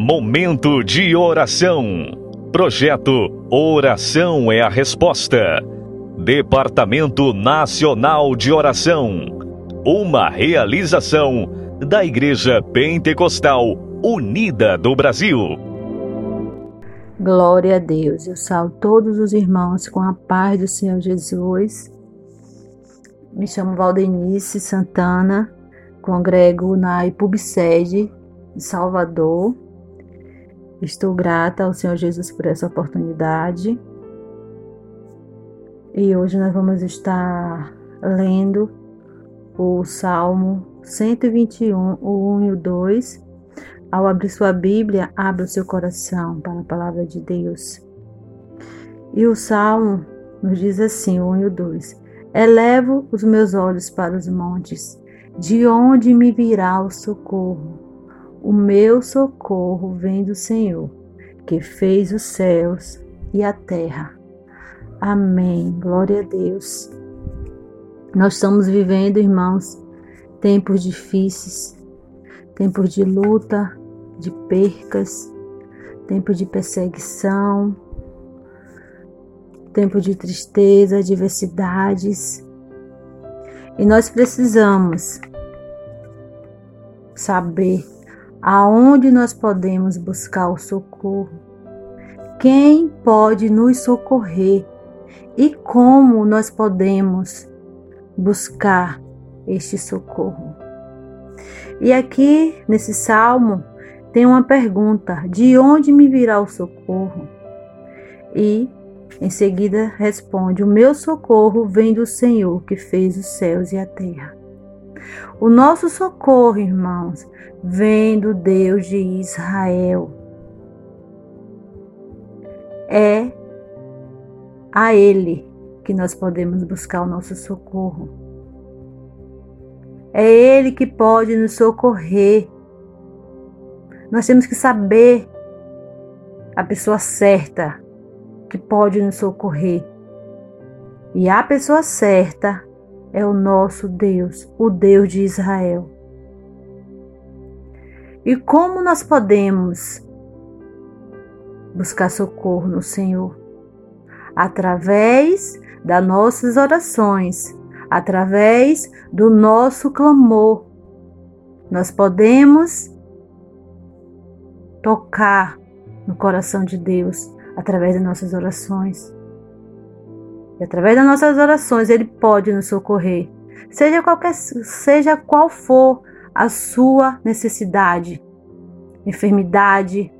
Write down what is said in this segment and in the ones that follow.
Momento de oração. Projeto Oração é a Resposta. Departamento Nacional de Oração. Uma realização da Igreja Pentecostal Unida do Brasil. Glória a Deus. Eu salvo todos os irmãos com a paz do Senhor Jesus. Me chamo Valdenice Santana, congrego na IPUBSED de Salvador. Estou grata ao Senhor Jesus por essa oportunidade. E hoje nós vamos estar lendo o Salmo 121, o 1 e o 2. Ao abrir sua Bíblia, abra o seu coração para a palavra de Deus. E o Salmo nos diz assim, o 1 e o 2. Elevo os meus olhos para os montes, de onde me virá o socorro? O meu socorro vem do Senhor, que fez os céus e a terra. Amém. Glória a Deus. Nós estamos vivendo, irmãos, tempos difíceis, tempos de luta, de percas, tempo de perseguição, tempo de tristeza, adversidades. E nós precisamos saber aonde nós podemos buscar o socorro, quem pode nos socorrer e como nós podemos buscar este socorro. E aqui nesse salmo tem uma pergunta: de onde me virá o socorro? E em seguida responde: O meu socorro vem do Senhor que fez os céus e a terra. O nosso socorro, irmãos, vem do Deus de Israel. É a Ele que nós podemos buscar o nosso socorro. É Ele que pode nos socorrer. Nós temos que saber a pessoa certa que pode nos socorrer. E a pessoa certa é o nosso Deus, o Deus de Israel. E como nós podemos buscar socorro no Senhor? Através das nossas orações, através do nosso clamor. Nós podemos tocar no coração de Deus através das nossas orações. E através das nossas orações Ele pode nos socorrer, seja, qualquer, seja qual for a sua necessidade, enfermidade,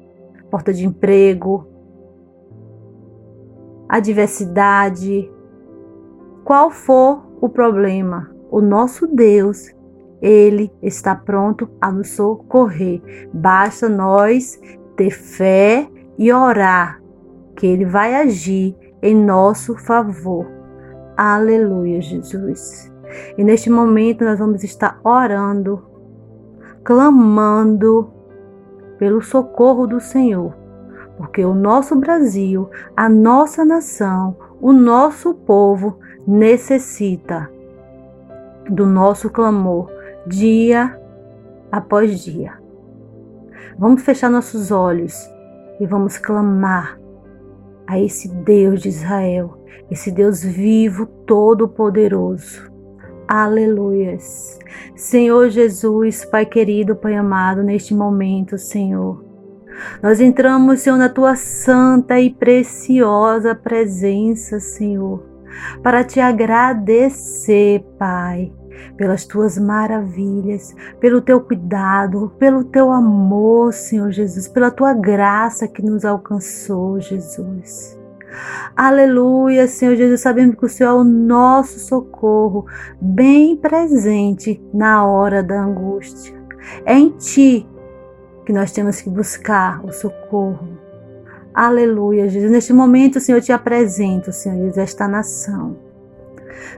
porta de emprego, adversidade, qual for o problema, o nosso Deus, Ele está pronto a nos socorrer. Basta nós ter fé e orar que Ele vai agir em nosso favor. Aleluia, Jesus. E neste momento nós vamos estar orando, clamando pelo socorro do Senhor, porque o nosso Brasil, a nossa nação, o nosso povo necessita do nosso clamor dia após dia. Vamos fechar nossos olhos e vamos clamar a esse Deus de Israel, esse Deus vivo, todo-poderoso. Aleluias. Senhor Jesus, Pai querido, Pai amado, neste momento, Senhor, nós entramos, Senhor, na tua santa e preciosa presença, Senhor, para te agradecer, Pai, pelas tuas maravilhas, pelo teu cuidado, pelo teu amor, Senhor Jesus, pela tua graça que nos alcançou, Jesus. Aleluia, Senhor Jesus, sabemos que o Senhor é o nosso socorro, bem presente na hora da angústia. É em Ti que nós temos que buscar o socorro. Aleluia, Jesus. Neste momento, Senhor, eu te apresento, Senhor Jesus, esta nação.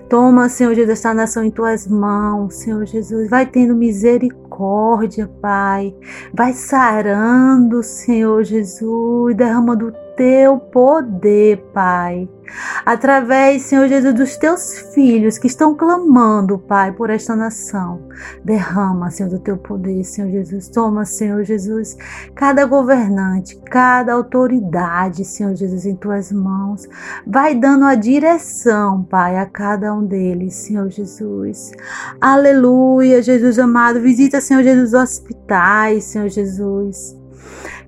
Toma, Senhor Jesus, esta nação em tuas mãos, Senhor Jesus. Vai tendo misericórdia, Pai. Vai sarando, Senhor Jesus, derramando teu poder, Pai. Através, Senhor Jesus, dos teus filhos que estão clamando, Pai, por esta nação. Derrama, Senhor, do teu poder, Senhor Jesus. Toma, Senhor Jesus, cada governante, cada autoridade, Senhor Jesus, em tuas mãos. Vai dando a direção, Pai, a cada um deles, Senhor Jesus. Aleluia, Jesus amado. Visita, Senhor Jesus, os hospitais, Senhor Jesus.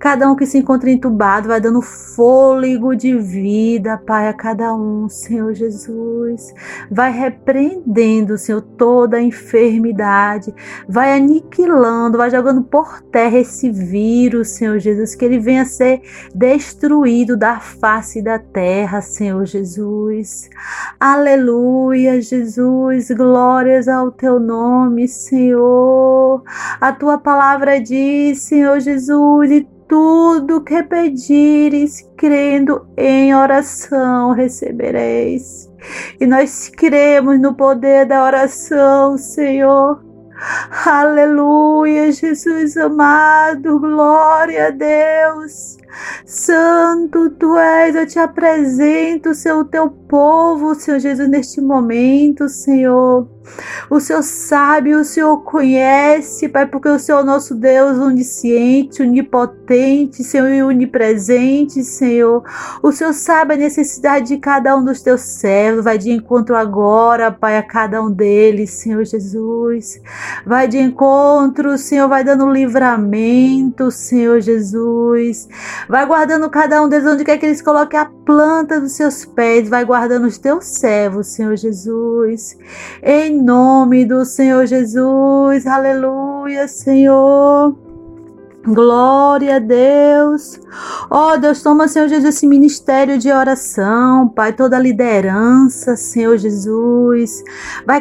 Cada um que se encontra entubado vai dando fôlego de vida, Pai, a cada um, Senhor Jesus. Vai repreendendo, Senhor, toda a enfermidade. Vai aniquilando, vai jogando por terra esse vírus, Senhor Jesus. Que ele venha ser destruído da face da terra, Senhor Jesus. Aleluia, Jesus. Glórias ao teu nome, Senhor. A tua palavra diz, Senhor Jesus, e tudo que pedires, crendo em oração, recebereis. E nós cremos no poder da oração, Senhor. Aleluia, Jesus amado, glória a Deus. Santo tu és, eu te apresento, Senhor, o teu povo, Senhor Jesus, neste momento, Senhor. O Senhor sabe, o Senhor conhece, Pai, porque o Senhor é o nosso Deus onisciente, onipotente, Senhor e onipresente, Senhor. O Senhor sabe a necessidade de cada um dos teus servos. Vai de encontro agora, Pai, a cada um deles, Senhor Jesus. Vai de encontro, Senhor, vai dando livramento, Senhor Jesus. Vai guardando cada um deles onde quer que eles coloquem a planta dos seus pés. Vai guardando os teus servos, Senhor Jesus. Em nome do Senhor Jesus. Aleluia, Senhor. Glória a Deus. Ó oh, Deus, toma, Senhor Jesus, esse ministério de oração, Pai, toda a liderança, Senhor Jesus. Vai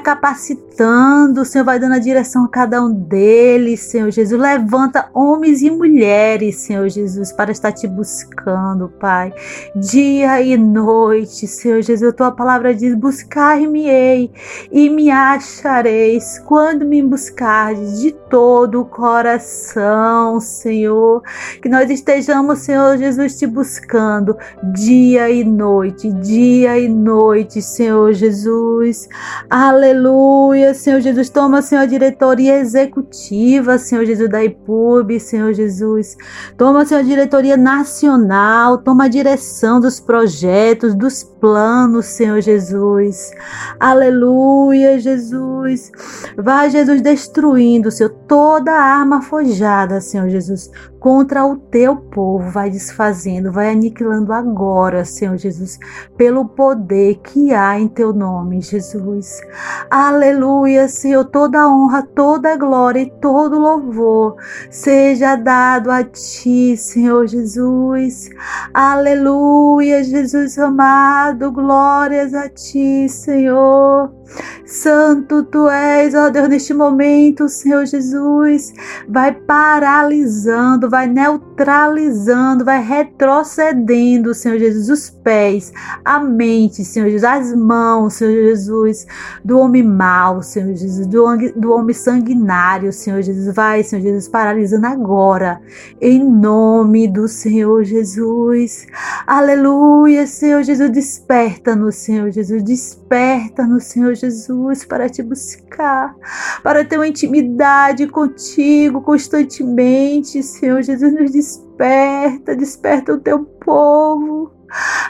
capacitando, Senhor, vai dando a direção a cada um deles, Senhor Jesus. Levanta homens e mulheres, Senhor Jesus, para estar te buscando, Pai. Dia e noite, Senhor Jesus. A tua palavra diz: Buscar-me-ei e me achareis quando me buscardes de todo o coração, Senhor. Que nós estejamos, Senhor Jesus, te buscando dia e noite, dia e noite, Senhor Jesus. Aleluia, Senhor Jesus. Toma, Senhor, a diretoria executiva, Senhor Jesus, da IPUB, Senhor Jesus. Toma, Senhor, a diretoria nacional. Toma a direção dos projetos, dos planos, Senhor Jesus. Aleluia, Jesus. Vai, Jesus, destruindo, Senhor, toda arma forjada, Senhor Jesus, contra o teu povo. Vai desfazendo, vai aniquilando agora, Senhor Jesus, pelo poder que há em teu nome, Jesus. Aleluia, Senhor. Toda honra, toda glória e todo louvor seja dado a ti, Senhor Jesus. Aleluia, Jesus amado. Glórias a ti, Senhor. Santo tu és, ó Deus, neste momento, Senhor Jesus, vai paralisando, vai neutralizando, vai retrocedendo, Senhor Jesus, os pés, a mente, Senhor Jesus, as mãos, Senhor Jesus, do homem mau, Senhor Jesus, do, do homem sanguinário, Senhor Jesus, vai, Senhor Jesus, paralisando agora, em nome do Senhor Jesus. Aleluia, Senhor Jesus, desperta-nos, Senhor Jesus, desperta-nos, Senhor Jesus, para te buscar, para ter uma intimidade contigo constantemente. Senhor Jesus, nos desperta, desperta o teu povo.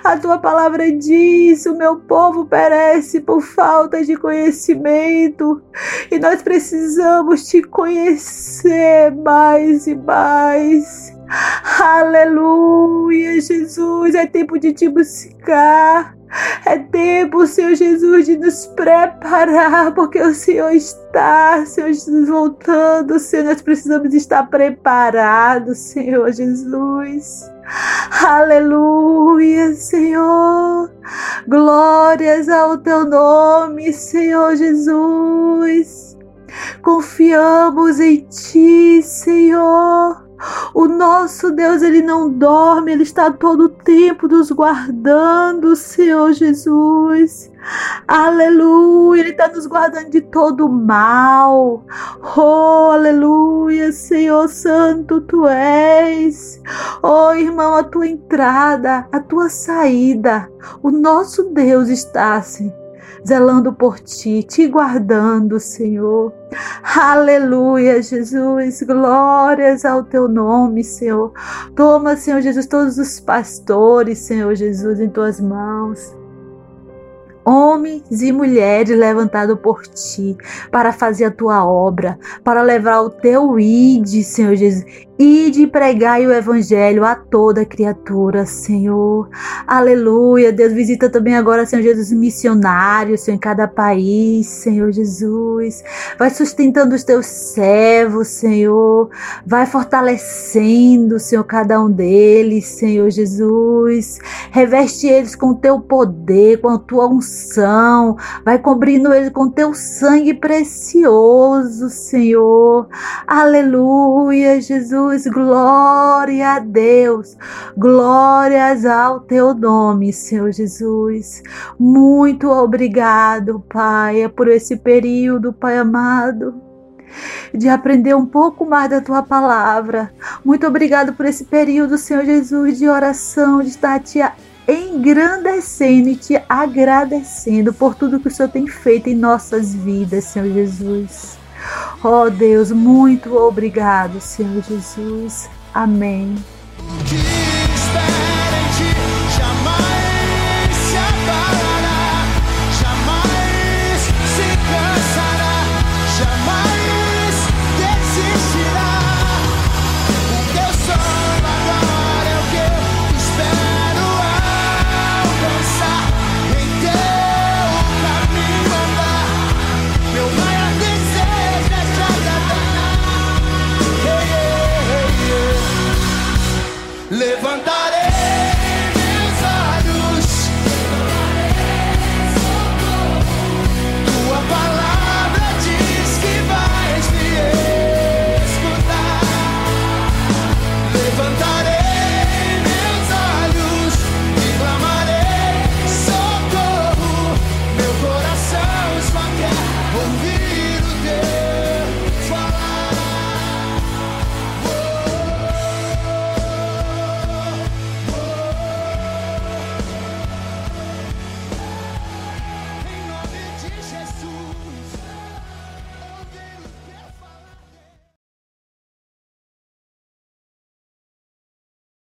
A tua palavra diz: o meu povo perece por falta de conhecimento, e nós precisamos te conhecer mais e mais. Aleluia, Jesus, é tempo de te buscar. É tempo, Senhor Jesus, de nos preparar, porque o Senhor está, Senhor Jesus, voltando. Senhor, nós precisamos estar preparados, Senhor Jesus. Aleluia, Senhor. Glórias ao teu nome, Senhor Jesus. Confiamos em ti, Senhor. O nosso Deus, ele não dorme, ele está todo o tempo nos guardando, Senhor Jesus. Aleluia, ele está nos guardando de todo mal. Oh, aleluia, Senhor Santo, tu és. Oh, irmão, a tua entrada, a tua saída, o nosso Deus está assim zelando por ti, te guardando, Senhor. Aleluia, Jesus. Glórias ao teu nome, Senhor. Toma, Senhor Jesus, todos os pastores, Senhor Jesus, em tuas mãos homens e mulheres levantados por ti para fazer a tua obra, para levar o teu id, Senhor Jesus, e de pregar o evangelho a toda criatura, Senhor. Aleluia. Deus visita também agora, Senhor Jesus, missionários, Senhor, em cada país, Senhor Jesus. Vai sustentando os teus servos, Senhor. Vai fortalecendo, Senhor, cada um deles, Senhor Jesus. Reveste eles com o teu poder, com a tua unção. Vai cobrindo eles com teu sangue precioso, Senhor. Aleluia, Jesus glória a Deus, glórias ao teu nome, Senhor Jesus. Muito obrigado, Pai, por esse período, Pai amado de aprender um pouco mais da tua palavra. Muito obrigado por esse período, Senhor Jesus, de oração, de estar te engrandecendo e te agradecendo por tudo que o Senhor tem feito em nossas vidas, Senhor Jesus. Oh Deus, muito obrigado, Senhor Jesus. Amém. ouvir.